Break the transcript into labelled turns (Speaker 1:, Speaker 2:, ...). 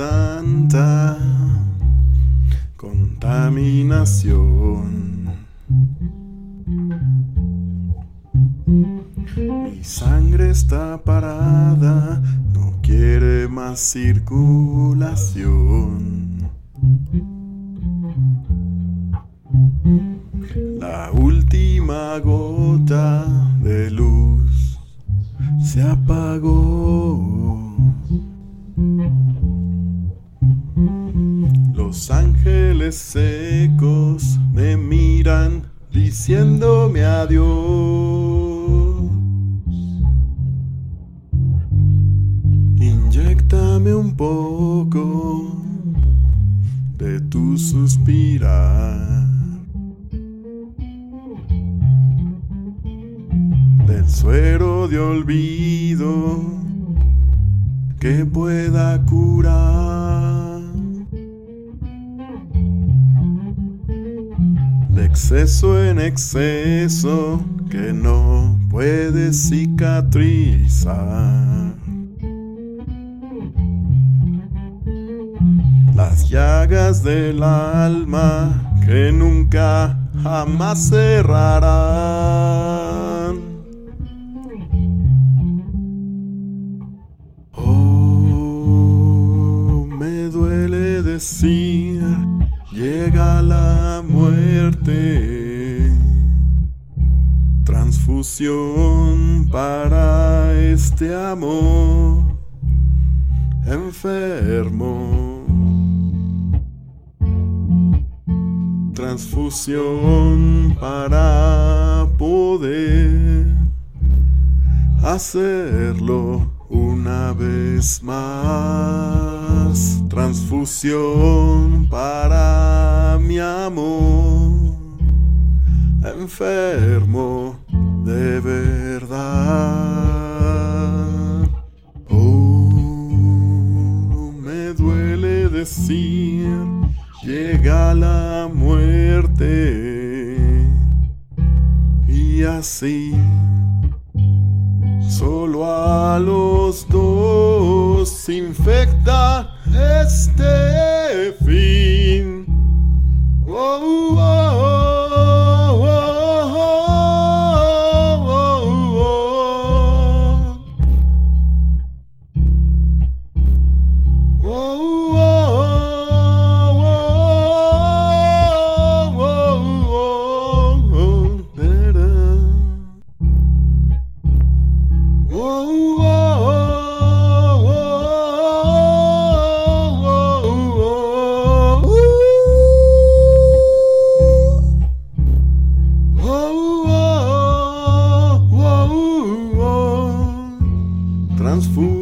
Speaker 1: Tanta contaminación, mi sangre está parada, no quiere más circulación. La última gota de luz se apagó. Secos me miran diciéndome adiós. Inyectame un poco de tu suspirar. Del suero de olvido que pueda curar. Exceso en exceso que no puede cicatrizar. Las llagas del alma que nunca jamás cerrarán. Oh, me duele decir, Transfusión para este amor enfermo. Transfusión para poder hacerlo una vez más. Transfusión para mi amor. Enfermo de verdad. Oh, me duele decir, llega la muerte. Y así Solo a los dos infecta este transfuso.